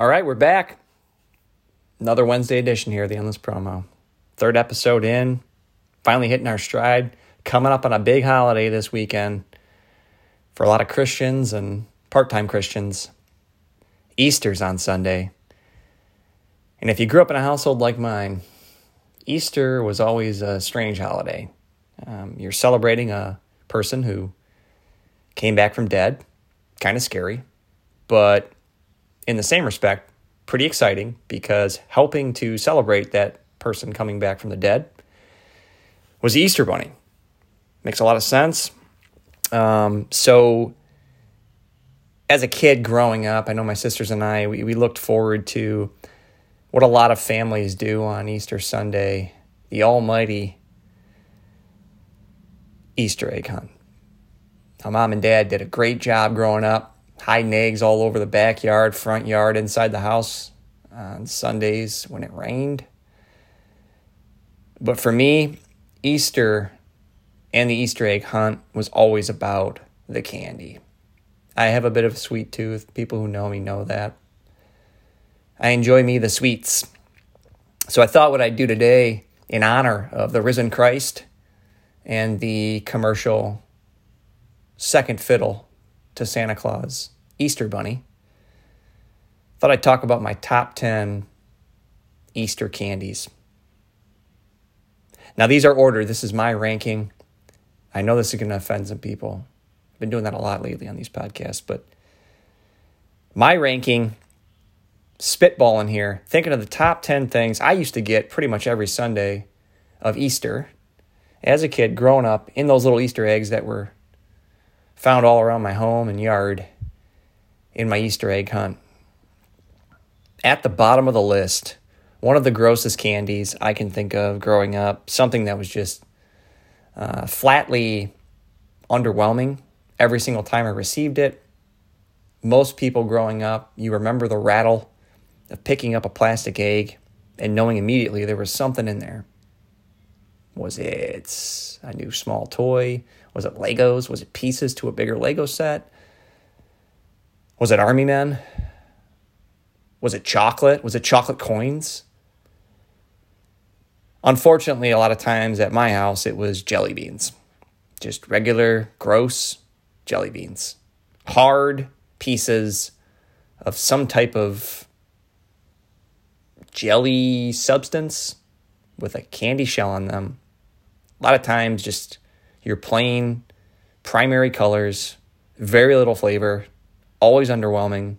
All right, we're back. Another Wednesday edition here, the Endless Promo. Third episode in, finally hitting our stride. Coming up on a big holiday this weekend for a lot of Christians and part time Christians. Easter's on Sunday. And if you grew up in a household like mine, Easter was always a strange holiday. Um, you're celebrating a person who came back from dead, kind of scary, but in the same respect, pretty exciting because helping to celebrate that person coming back from the dead was the Easter Bunny. Makes a lot of sense. Um, so, as a kid growing up, I know my sisters and I, we, we looked forward to what a lot of families do on Easter Sunday the almighty Easter egg hunt. My mom and dad did a great job growing up, hiding eggs all over the backyard, front yard, inside the house uh, on Sundays when it rained. But for me, Easter and the Easter egg hunt was always about the candy. I have a bit of a sweet tooth. People who know me know that. I enjoy me the sweets. So I thought what I'd do today in honor of the risen Christ and the commercial second fiddle to Santa Claus, Easter Bunny. Thought I'd talk about my top 10 Easter candies. Now, these are ordered. This is my ranking. I know this is going to offend some people. I've been doing that a lot lately on these podcasts, but my ranking, spitballing here, thinking of the top 10 things I used to get pretty much every Sunday of Easter as a kid growing up in those little Easter eggs that were found all around my home and yard in my Easter egg hunt at the bottom of the list, one of the grossest candies I can think of growing up, something that was just uh, flatly underwhelming every single time I received it. Most people growing up, you remember the rattle of picking up a plastic egg and knowing immediately there was something in there. Was it a new small toy? Was it Legos? Was it pieces to a bigger Lego set? Was it Army Men? Was it chocolate? Was it chocolate coins? Unfortunately, a lot of times at my house, it was jelly beans. Just regular, gross jelly beans. Hard pieces of some type of jelly substance with a candy shell on them. A lot of times, just your plain primary colors, very little flavor, always underwhelming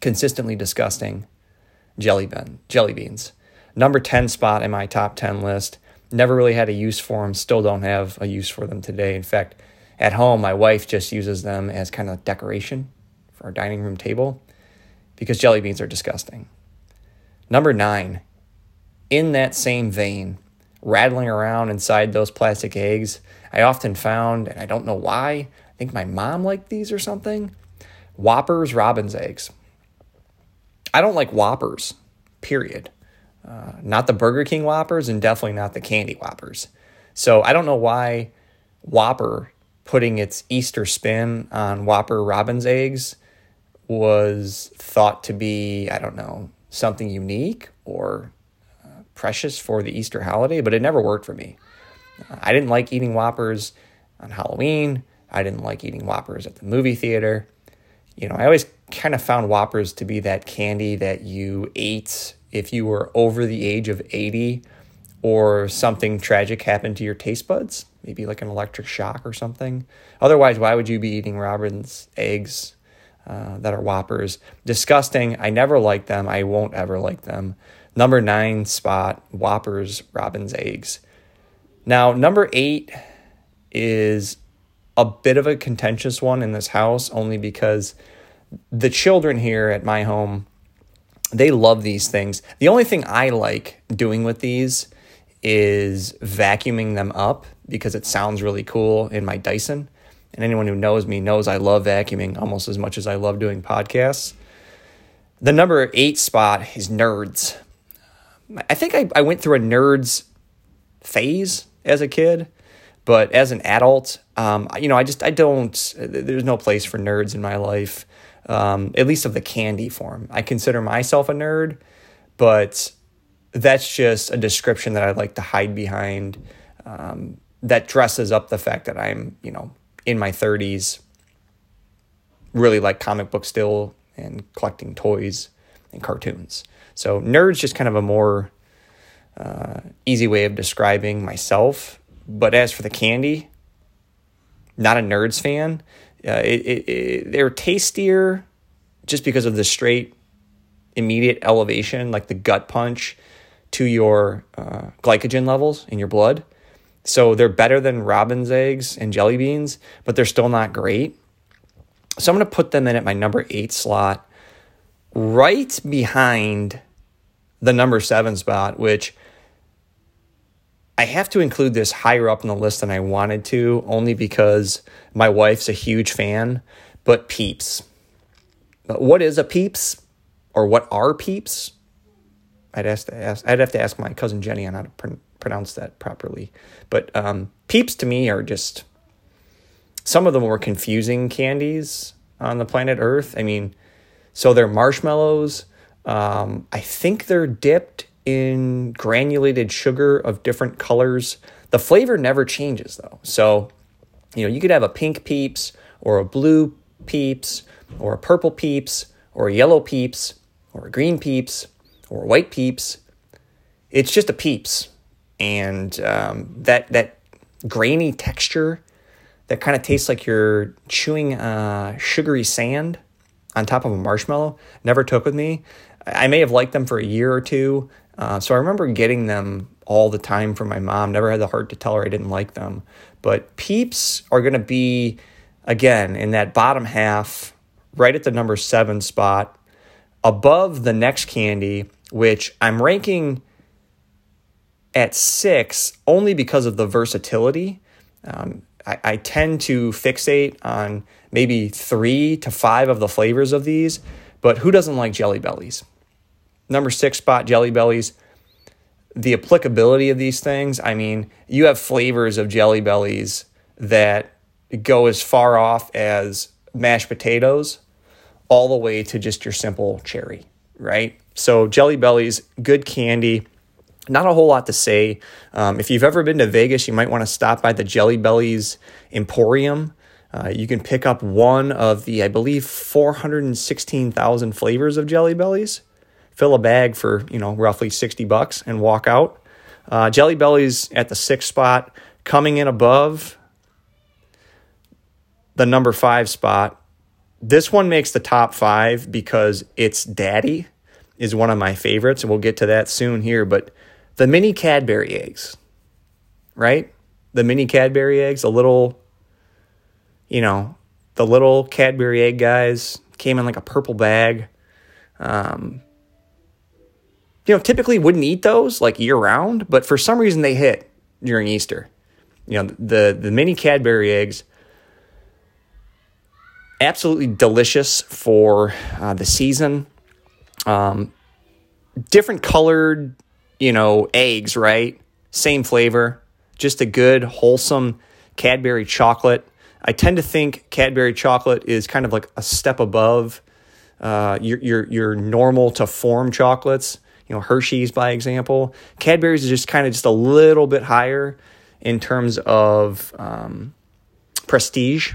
consistently disgusting jelly bean jelly beans. Number 10 spot in my top 10 list. Never really had a use for them, still don't have a use for them today. In fact, at home my wife just uses them as kind of decoration for our dining room table because jelly beans are disgusting. Number 9. In that same vein, rattling around inside those plastic eggs, I often found, and I don't know why, I think my mom liked these or something, Whoppers Robin's eggs. I don't like Whoppers, period. Uh, not the Burger King Whoppers and definitely not the candy Whoppers. So I don't know why Whopper putting its Easter spin on Whopper Robin's eggs was thought to be, I don't know, something unique or precious for the Easter holiday, but it never worked for me. I didn't like eating Whoppers on Halloween. I didn't like eating Whoppers at the movie theater. You know, I always kind of found Whoppers to be that candy that you ate if you were over the age of 80 or something tragic happened to your taste buds, maybe like an electric shock or something. Otherwise, why would you be eating Robin's eggs uh, that are Whoppers? Disgusting. I never liked them. I won't ever like them. Number nine spot, Whoppers, Robin's eggs. Now, number eight is a bit of a contentious one in this house only because the children here at my home they love these things. The only thing I like doing with these is vacuuming them up because it sounds really cool in my Dyson. And anyone who knows me knows I love vacuuming almost as much as I love doing podcasts. The number eight spot is nerds. I think I, I went through a nerds phase as a kid, but as an adult, um, you know, I just I don't. There's no place for nerds in my life. um, at least of the candy form. I consider myself a nerd, but that's just a description that I'd like to hide behind um, that dresses up the fact that I'm, you know, in my 30s, really like comic books still and collecting toys and cartoons. So, nerd's just kind of a more uh, easy way of describing myself. But as for the candy, not a nerds fan. Uh, it, it, it, they're tastier just because of the straight, immediate elevation, like the gut punch to your uh, glycogen levels in your blood. So they're better than robin's eggs and jelly beans, but they're still not great. So I'm going to put them in at my number eight slot, right behind the number seven spot, which I have to include this higher up in the list than I wanted to, only because my wife's a huge fan. But peeps. What is a peeps? Or what are peeps? I'd ask to ask. I'd have to ask my cousin Jenny on how to pr- pronounce that properly. But um, peeps to me are just some of the more confusing candies on the planet Earth. I mean, so they're marshmallows. Um, I think they're dipped in granulated sugar of different colors. The flavor never changes though. So, you know, you could have a pink peeps or a blue peeps or a purple peeps or a yellow peeps or a green peeps or white peeps. It's just a peeps. And um, that, that grainy texture that kind of tastes like you're chewing uh, sugary sand on top of a marshmallow never took with me. I may have liked them for a year or two, uh, so I remember getting them all the time from my mom. Never had the heart to tell her I didn't like them. But Peeps are going to be, again, in that bottom half, right at the number seven spot, above the next candy, which I'm ranking at six only because of the versatility. Um, I, I tend to fixate on maybe three to five of the flavors of these, but who doesn't like Jelly Bellies? Number six spot, Jelly Bellies. The applicability of these things, I mean, you have flavors of Jelly Bellies that go as far off as mashed potatoes all the way to just your simple cherry, right? So, Jelly Bellies, good candy. Not a whole lot to say. Um, if you've ever been to Vegas, you might want to stop by the Jelly Bellies Emporium. Uh, you can pick up one of the, I believe, 416,000 flavors of Jelly Bellies fill a bag for you know roughly 60 bucks and walk out. Uh, Jelly Bellies at the sixth spot, coming in above the number five spot. This one makes the top five because it's Daddy is one of my favorites, and we'll get to that soon here. But the mini Cadbury eggs, right? The mini Cadbury eggs, a little, you know, the little Cadbury egg guys came in like a purple bag. Um, you know, typically wouldn't eat those like year round, but for some reason they hit during Easter. You know, the the mini Cadbury eggs absolutely delicious for uh, the season. Um, different colored, you know, eggs, right? Same flavor, just a good wholesome Cadbury chocolate. I tend to think Cadbury chocolate is kind of like a step above uh, your your your normal to form chocolates you know, Hershey's by example. Cadbury's is just kind of just a little bit higher in terms of um, prestige,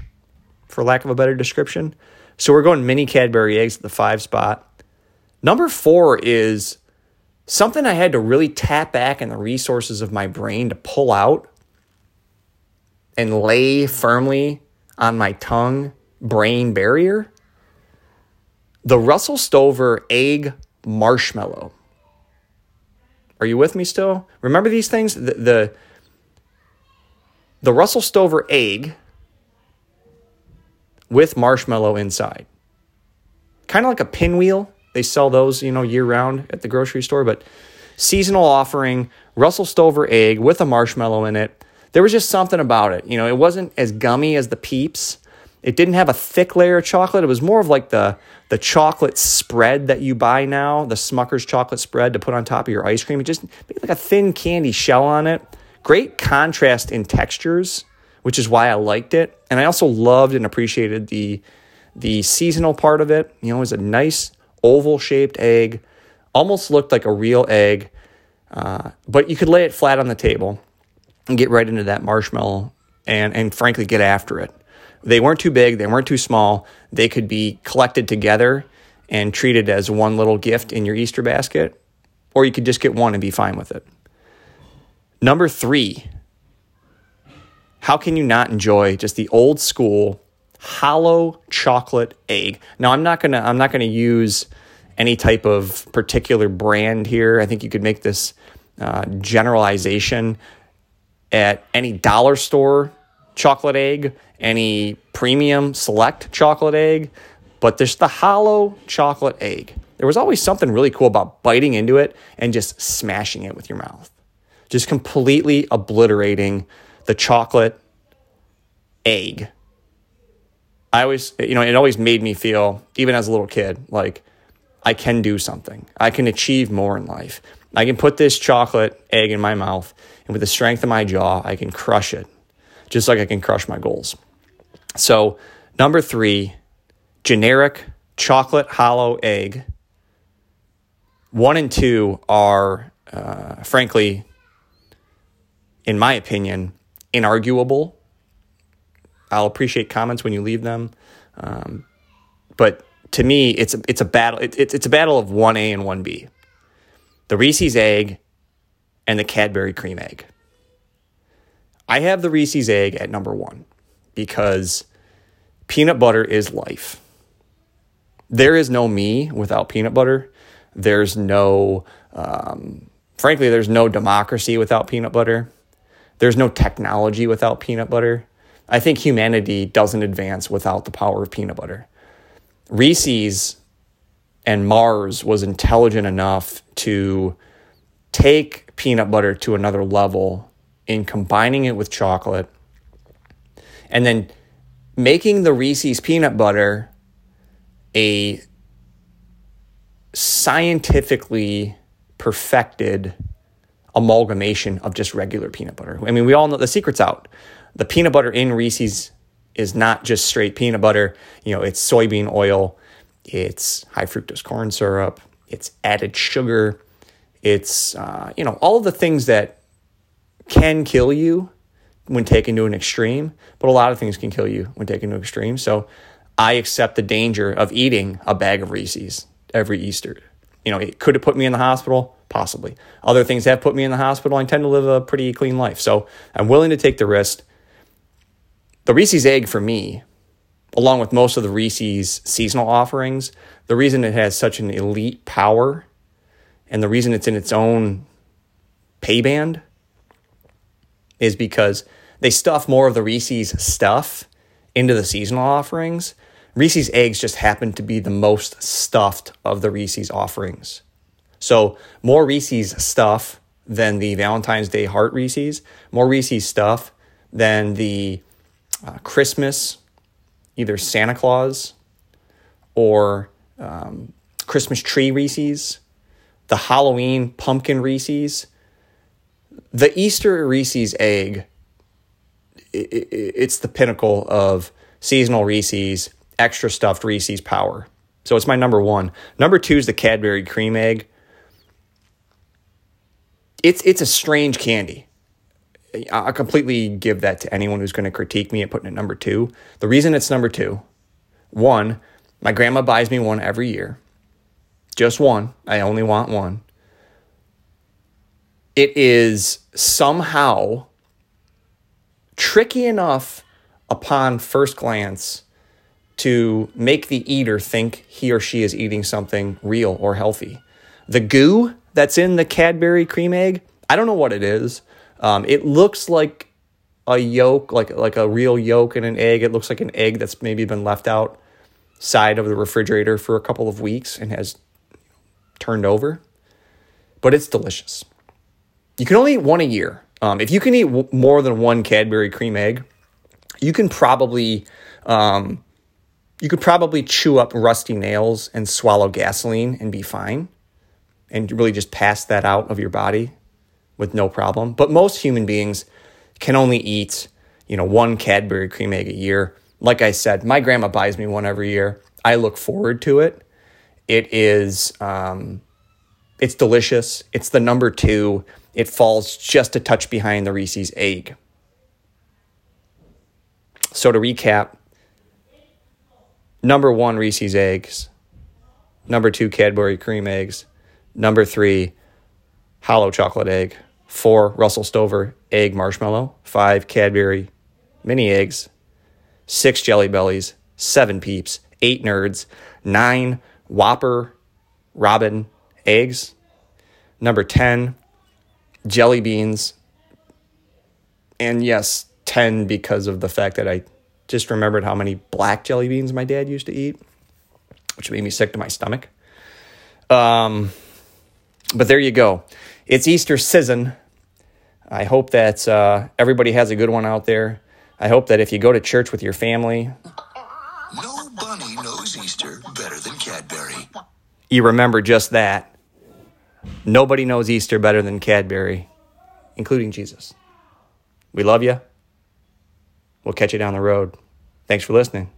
for lack of a better description. So we're going mini Cadbury eggs at the five spot. Number four is something I had to really tap back in the resources of my brain to pull out and lay firmly on my tongue brain barrier. The Russell Stover egg marshmallow. Are you with me still? Remember these things? The, the, the Russell Stover egg with marshmallow inside. Kind of like a pinwheel. They sell those, you know, year round at the grocery store, but seasonal offering, Russell Stover egg with a marshmallow in it. There was just something about it. You know, it wasn't as gummy as the peeps. It didn't have a thick layer of chocolate. It was more of like the the chocolate spread that you buy now, the Smucker's chocolate spread to put on top of your ice cream. It just like a thin candy shell on it. Great contrast in textures, which is why I liked it. And I also loved and appreciated the the seasonal part of it, you know, it was a nice oval shaped egg, almost looked like a real egg, uh, but you could lay it flat on the table and get right into that marshmallow and, and frankly get after it. They weren't too big, they weren't too small. They could be collected together and treated as one little gift in your Easter basket, or you could just get one and be fine with it. Number three, how can you not enjoy just the old school hollow chocolate egg? Now, I'm not gonna I'm not gonna use any type of particular brand here. I think you could make this uh, generalization at any dollar store chocolate egg, any premium select chocolate egg, but there's the hollow chocolate egg. There was always something really cool about biting into it and just smashing it with your mouth, just completely obliterating the chocolate egg. I always, you know, it always made me feel, even as a little kid, like I can do something. I can achieve more in life. I can put this chocolate egg in my mouth, and with the strength of my jaw, I can crush it, just like I can crush my goals. So, number three, generic chocolate hollow egg. One and two are, uh, frankly, in my opinion, inarguable. I'll appreciate comments when you leave them, um, but to me, it's a, it's a battle. It, it's a battle of one A and one B. The Reese's egg and the Cadbury cream egg. I have the Reese's egg at number one because peanut butter is life. There is no me without peanut butter. There's no, um, frankly, there's no democracy without peanut butter. There's no technology without peanut butter. I think humanity doesn't advance without the power of peanut butter. Reese's and Mars was intelligent enough to take peanut butter to another level in combining it with chocolate and then making the Reese's peanut butter a scientifically perfected amalgamation of just regular peanut butter. I mean, we all know the secret's out. The peanut butter in Reese's is not just straight peanut butter. You know, it's soybean oil, it's high fructose corn syrup, it's added sugar, it's uh, you know all the things that can kill you when taken to an extreme, but a lot of things can kill you when taken to an extreme. So I accept the danger of eating a bag of Reese's every Easter. You know, it could have put me in the hospital, possibly. Other things have put me in the hospital. I tend to live a pretty clean life. So I'm willing to take the risk. The Reese's egg for me, along with most of the Reese's seasonal offerings, the reason it has such an elite power and the reason it's in its own pay band is because they stuff more of the Reese's stuff into the seasonal offerings. Reese's eggs just happen to be the most stuffed of the Reese's offerings. So, more Reese's stuff than the Valentine's Day Heart Reese's, more Reese's stuff than the uh, Christmas, either Santa Claus or um, Christmas tree Reese's, the Halloween pumpkin Reese's, the Easter Reese's egg. it's the pinnacle of seasonal Reese's, extra stuffed Reese's power. So it's my number one. Number two is the Cadbury cream egg. It's it's a strange candy. I completely give that to anyone who's going to critique me at putting it number two. The reason it's number two, one, my grandma buys me one every year. Just one. I only want one. It is somehow tricky enough upon first glance to make the eater think he or she is eating something real or healthy. The goo that's in the Cadbury cream egg, I don't know what it is. Um, it looks like a yolk, like like a real yolk in an egg. It looks like an egg that's maybe been left out side of the refrigerator for a couple of weeks and has turned over. But it's delicious. You can only eat one a year. Um, if you can eat w- more than one Cadbury cream egg, you can probably um, you could probably chew up rusty nails and swallow gasoline and be fine, and really just pass that out of your body with no problem. But most human beings can only eat, you know, one Cadbury cream egg a year. like I said, my grandma buys me one every year. I look forward to it. It is, um, it's delicious. It's the number two. It falls just a touch behind the Reese's egg. So to recap, number one Reese's eggs, number two Cadbury cream eggs, number three hollow chocolate egg, four Russell Stover egg marshmallow, five Cadbury mini eggs, six Jelly Bellies, seven Peeps, eight Nerds, nine Whopper Robin eggs, number 10 Jelly Beans, and yes, 10 because of the fact that I just remembered how many black jelly beans my dad used to eat, which made me sick to my stomach. Um, but there you go. It's Easter season. I hope that uh, everybody has a good one out there. I hope that if you go to church with your family, No bunny knows Easter better than Cadbury. you remember just that. Nobody knows Easter better than Cadbury, including Jesus. We love you. We'll catch you down the road. Thanks for listening.